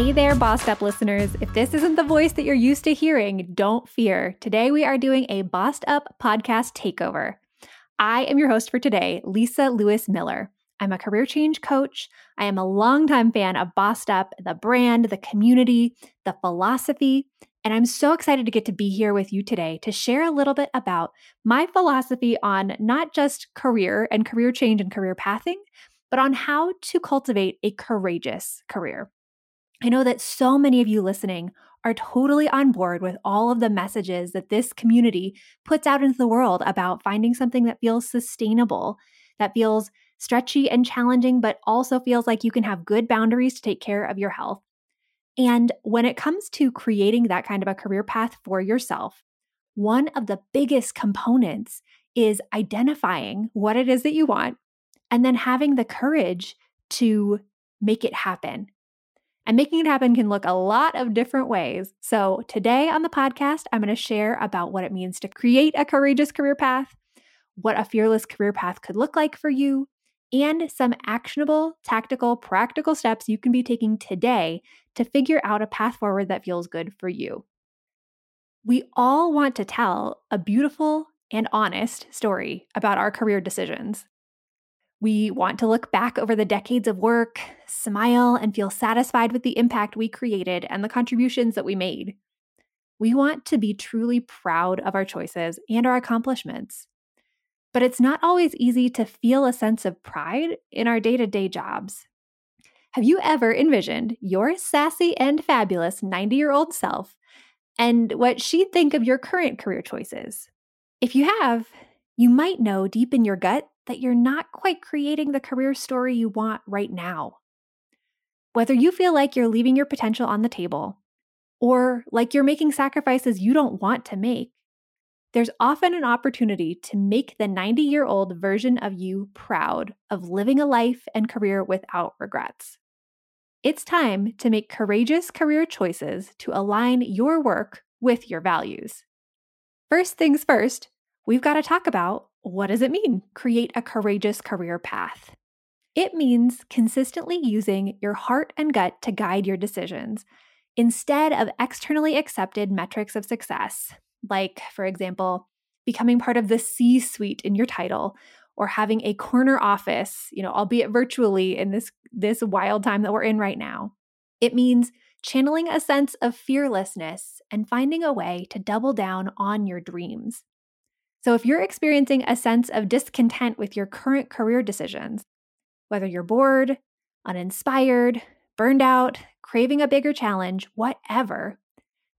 Hey there, Bossed Up listeners. If this isn't the voice that you're used to hearing, don't fear. Today we are doing a Bossed Up podcast takeover. I am your host for today, Lisa Lewis Miller. I'm a career change coach. I am a longtime fan of Bossed Up, the brand, the community, the philosophy, and I'm so excited to get to be here with you today to share a little bit about my philosophy on not just career and career change and career pathing, but on how to cultivate a courageous career. I know that so many of you listening are totally on board with all of the messages that this community puts out into the world about finding something that feels sustainable, that feels stretchy and challenging, but also feels like you can have good boundaries to take care of your health. And when it comes to creating that kind of a career path for yourself, one of the biggest components is identifying what it is that you want and then having the courage to make it happen and making it happen can look a lot of different ways. So, today on the podcast, I'm going to share about what it means to create a courageous career path, what a fearless career path could look like for you, and some actionable, tactical, practical steps you can be taking today to figure out a path forward that feels good for you. We all want to tell a beautiful and honest story about our career decisions. We want to look back over the decades of work, smile, and feel satisfied with the impact we created and the contributions that we made. We want to be truly proud of our choices and our accomplishments. But it's not always easy to feel a sense of pride in our day to day jobs. Have you ever envisioned your sassy and fabulous 90 year old self and what she'd think of your current career choices? If you have, you might know deep in your gut that you're not quite creating the career story you want right now. Whether you feel like you're leaving your potential on the table or like you're making sacrifices you don't want to make, there's often an opportunity to make the 90 year old version of you proud of living a life and career without regrets. It's time to make courageous career choices to align your work with your values. First things first, we've got to talk about what does it mean? Create a courageous career path. It means consistently using your heart and gut to guide your decisions instead of externally accepted metrics of success, like, for example, becoming part of the C suite in your title or having a corner office, you know, albeit virtually in this this wild time that we're in right now. It means channeling a sense of fearlessness and finding a way to double down on your dreams. So, if you're experiencing a sense of discontent with your current career decisions, whether you're bored, uninspired, burned out, craving a bigger challenge, whatever,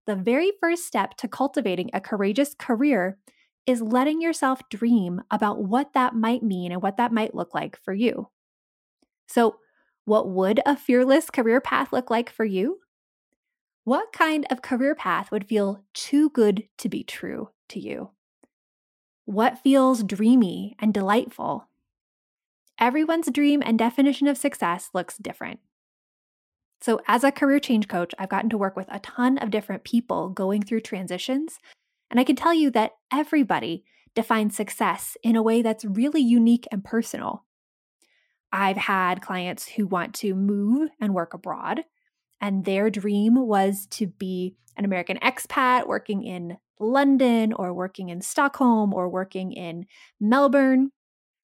the very first step to cultivating a courageous career is letting yourself dream about what that might mean and what that might look like for you. So, what would a fearless career path look like for you? What kind of career path would feel too good to be true to you? What feels dreamy and delightful? Everyone's dream and definition of success looks different. So, as a career change coach, I've gotten to work with a ton of different people going through transitions. And I can tell you that everybody defines success in a way that's really unique and personal. I've had clients who want to move and work abroad, and their dream was to be an American expat working in London or working in Stockholm or working in Melbourne.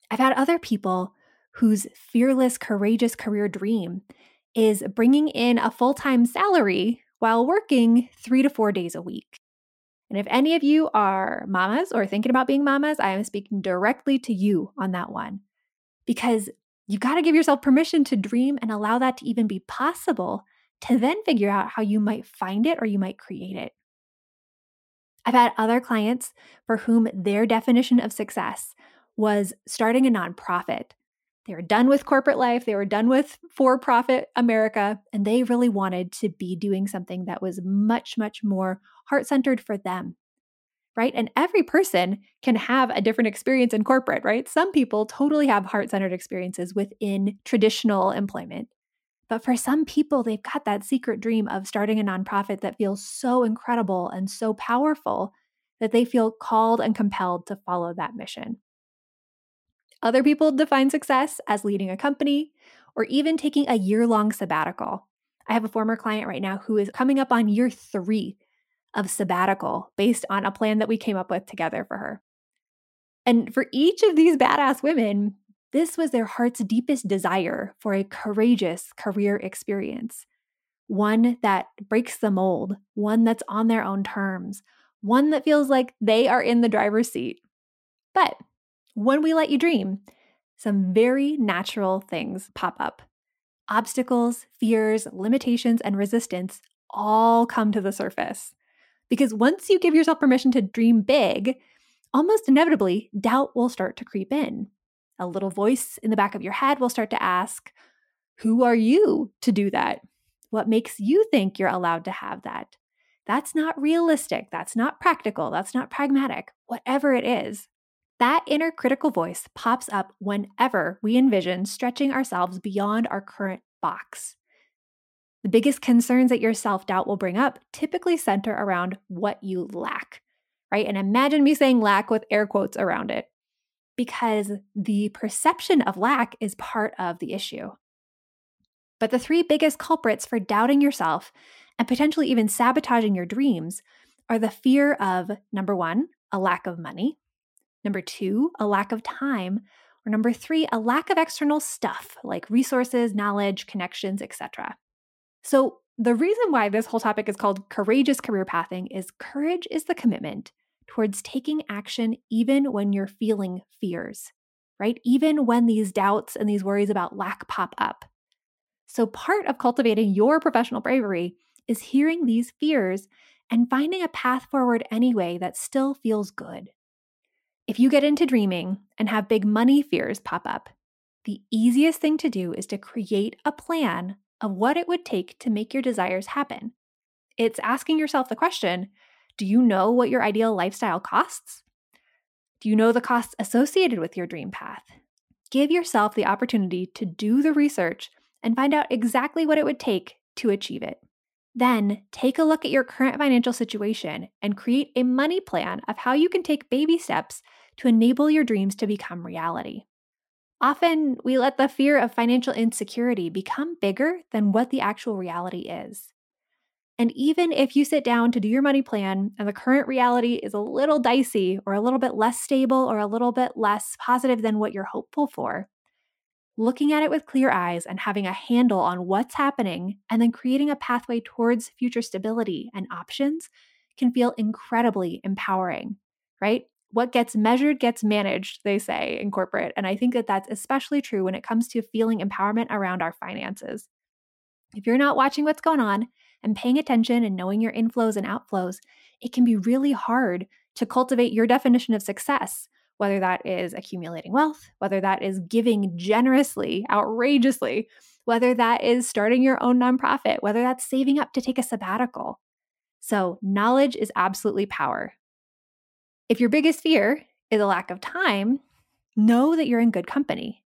I've had other people whose fearless, courageous career dream is bringing in a full time salary while working three to four days a week. And if any of you are mamas or thinking about being mamas, I am speaking directly to you on that one. Because You've got to give yourself permission to dream and allow that to even be possible to then figure out how you might find it or you might create it. I've had other clients for whom their definition of success was starting a nonprofit. They were done with corporate life, they were done with for profit America, and they really wanted to be doing something that was much, much more heart centered for them. Right. And every person can have a different experience in corporate, right? Some people totally have heart centered experiences within traditional employment. But for some people, they've got that secret dream of starting a nonprofit that feels so incredible and so powerful that they feel called and compelled to follow that mission. Other people define success as leading a company or even taking a year long sabbatical. I have a former client right now who is coming up on year three of sabbatical based on a plan that we came up with together for her. And for each of these badass women, this was their heart's deepest desire for a courageous career experience, one that breaks the mold, one that's on their own terms, one that feels like they are in the driver's seat. But when we let you dream, some very natural things pop up. Obstacles, fears, limitations, and resistance all come to the surface. Because once you give yourself permission to dream big, almost inevitably, doubt will start to creep in a little voice in the back of your head will start to ask, Who are you to do that? What makes you think you're allowed to have that? That's not realistic. That's not practical. That's not pragmatic. Whatever it is, that inner critical voice pops up whenever we envision stretching ourselves beyond our current box. The biggest concerns that your self doubt will bring up typically center around what you lack, right? And imagine me saying lack with air quotes around it because the perception of lack is part of the issue. But the three biggest culprits for doubting yourself and potentially even sabotaging your dreams are the fear of number one, a lack of money, number two, a lack of time, or number three, a lack of external stuff like resources, knowledge, connections, etc. So, the reason why this whole topic is called courageous career pathing is courage is the commitment towards taking action even when you're feeling fears, right? Even when these doubts and these worries about lack pop up. So, part of cultivating your professional bravery is hearing these fears and finding a path forward anyway that still feels good. If you get into dreaming and have big money fears pop up, the easiest thing to do is to create a plan of what it would take to make your desires happen. It's asking yourself the question do you know what your ideal lifestyle costs? Do you know the costs associated with your dream path? Give yourself the opportunity to do the research and find out exactly what it would take to achieve it. Then take a look at your current financial situation and create a money plan of how you can take baby steps to enable your dreams to become reality. Often, we let the fear of financial insecurity become bigger than what the actual reality is. And even if you sit down to do your money plan and the current reality is a little dicey or a little bit less stable or a little bit less positive than what you're hopeful for, looking at it with clear eyes and having a handle on what's happening and then creating a pathway towards future stability and options can feel incredibly empowering, right? What gets measured gets managed, they say in corporate. And I think that that's especially true when it comes to feeling empowerment around our finances. If you're not watching what's going on, and paying attention and knowing your inflows and outflows, it can be really hard to cultivate your definition of success, whether that is accumulating wealth, whether that is giving generously, outrageously, whether that is starting your own nonprofit, whether that's saving up to take a sabbatical. So, knowledge is absolutely power. If your biggest fear is a lack of time, know that you're in good company.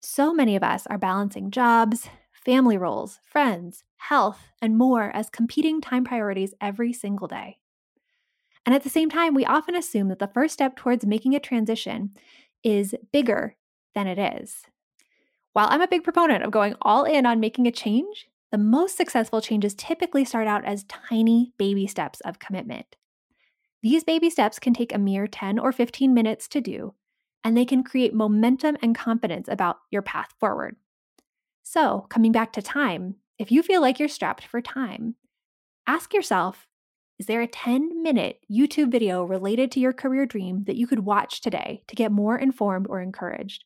So many of us are balancing jobs, family roles, friends, health, and more as competing time priorities every single day. And at the same time, we often assume that the first step towards making a transition is bigger than it is. While I'm a big proponent of going all in on making a change, the most successful changes typically start out as tiny baby steps of commitment. These baby steps can take a mere 10 or 15 minutes to do, and they can create momentum and confidence about your path forward. So, coming back to time, if you feel like you're strapped for time, ask yourself is there a 10 minute YouTube video related to your career dream that you could watch today to get more informed or encouraged?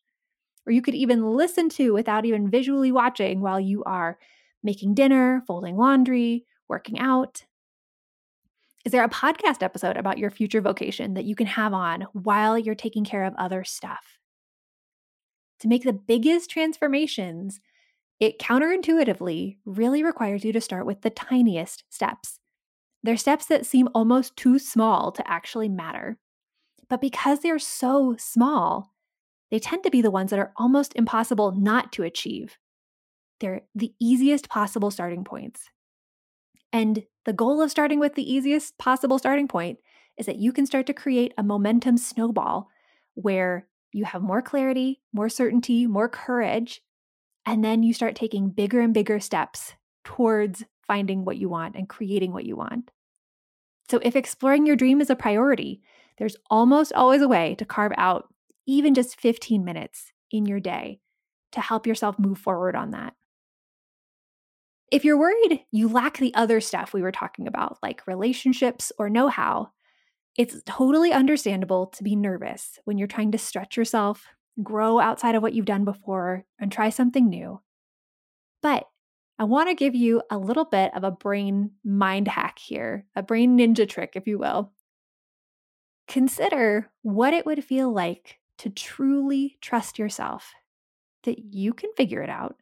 or you could even listen to without even visually watching while you are making dinner, folding laundry, working out. Is there a podcast episode about your future vocation that you can have on while you're taking care of other stuff? To make the biggest transformations, it counterintuitively really requires you to start with the tiniest steps. They're steps that seem almost too small to actually matter. But because they're so small, they tend to be the ones that are almost impossible not to achieve. They're the easiest possible starting points. And the goal of starting with the easiest possible starting point is that you can start to create a momentum snowball where you have more clarity, more certainty, more courage, and then you start taking bigger and bigger steps towards finding what you want and creating what you want. So, if exploring your dream is a priority, there's almost always a way to carve out even just 15 minutes in your day to help yourself move forward on that. If you're worried you lack the other stuff we were talking about, like relationships or know how, it's totally understandable to be nervous when you're trying to stretch yourself, grow outside of what you've done before, and try something new. But I want to give you a little bit of a brain mind hack here, a brain ninja trick, if you will. Consider what it would feel like to truly trust yourself, that you can figure it out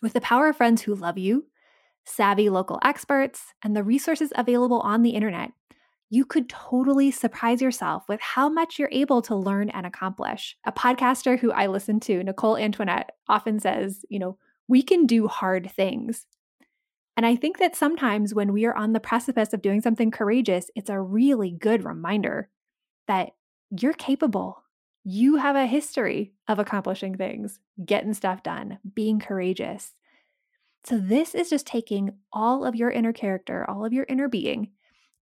with the power of friends who love you savvy local experts, and the resources available on the internet, you could totally surprise yourself with how much you're able to learn and accomplish. A podcaster who I listen to, Nicole Antoinette, often says, you know, we can do hard things. And I think that sometimes when we are on the precipice of doing something courageous, it's a really good reminder that you're capable. You have a history of accomplishing things, getting stuff done, being courageous. So, this is just taking all of your inner character, all of your inner being,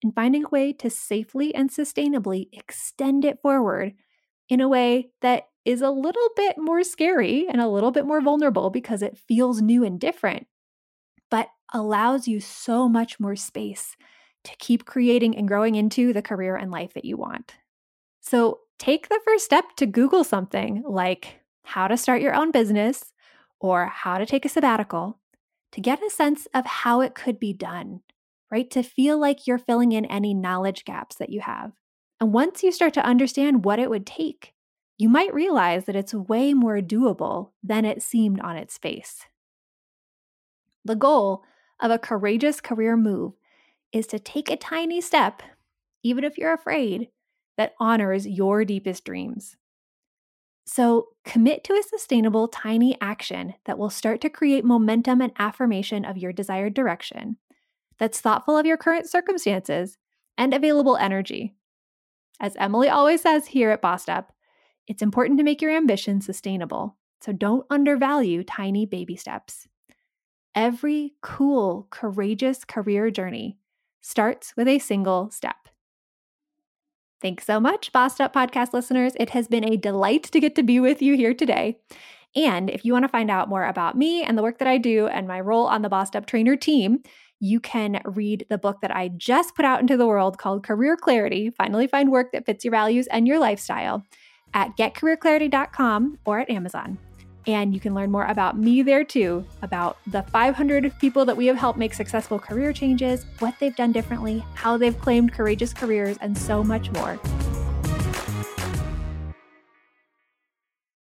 and finding a way to safely and sustainably extend it forward in a way that is a little bit more scary and a little bit more vulnerable because it feels new and different, but allows you so much more space to keep creating and growing into the career and life that you want. So, take the first step to Google something like how to start your own business or how to take a sabbatical to get a sense of how it could be done, right? To feel like you're filling in any knowledge gaps that you have. And once you start to understand what it would take, you might realize that it's way more doable than it seemed on its face. The goal of a courageous career move is to take a tiny step, even if you're afraid, that honors your deepest dreams. So, commit to a sustainable, tiny action that will start to create momentum and affirmation of your desired direction, that's thoughtful of your current circumstances and available energy. As Emily always says here at Bossed Up, it's important to make your ambition sustainable, so don't undervalue tiny baby steps. Every cool, courageous career journey starts with a single step. Thanks so much, Bossed Up podcast listeners. It has been a delight to get to be with you here today. And if you want to find out more about me and the work that I do and my role on the Bossed Up Trainer team, you can read the book that I just put out into the world called Career Clarity Finally Find Work That Fits Your Values and Your Lifestyle at getcareerclarity.com or at Amazon. And you can learn more about me there too, about the 500 people that we have helped make successful career changes, what they've done differently, how they've claimed courageous careers, and so much more.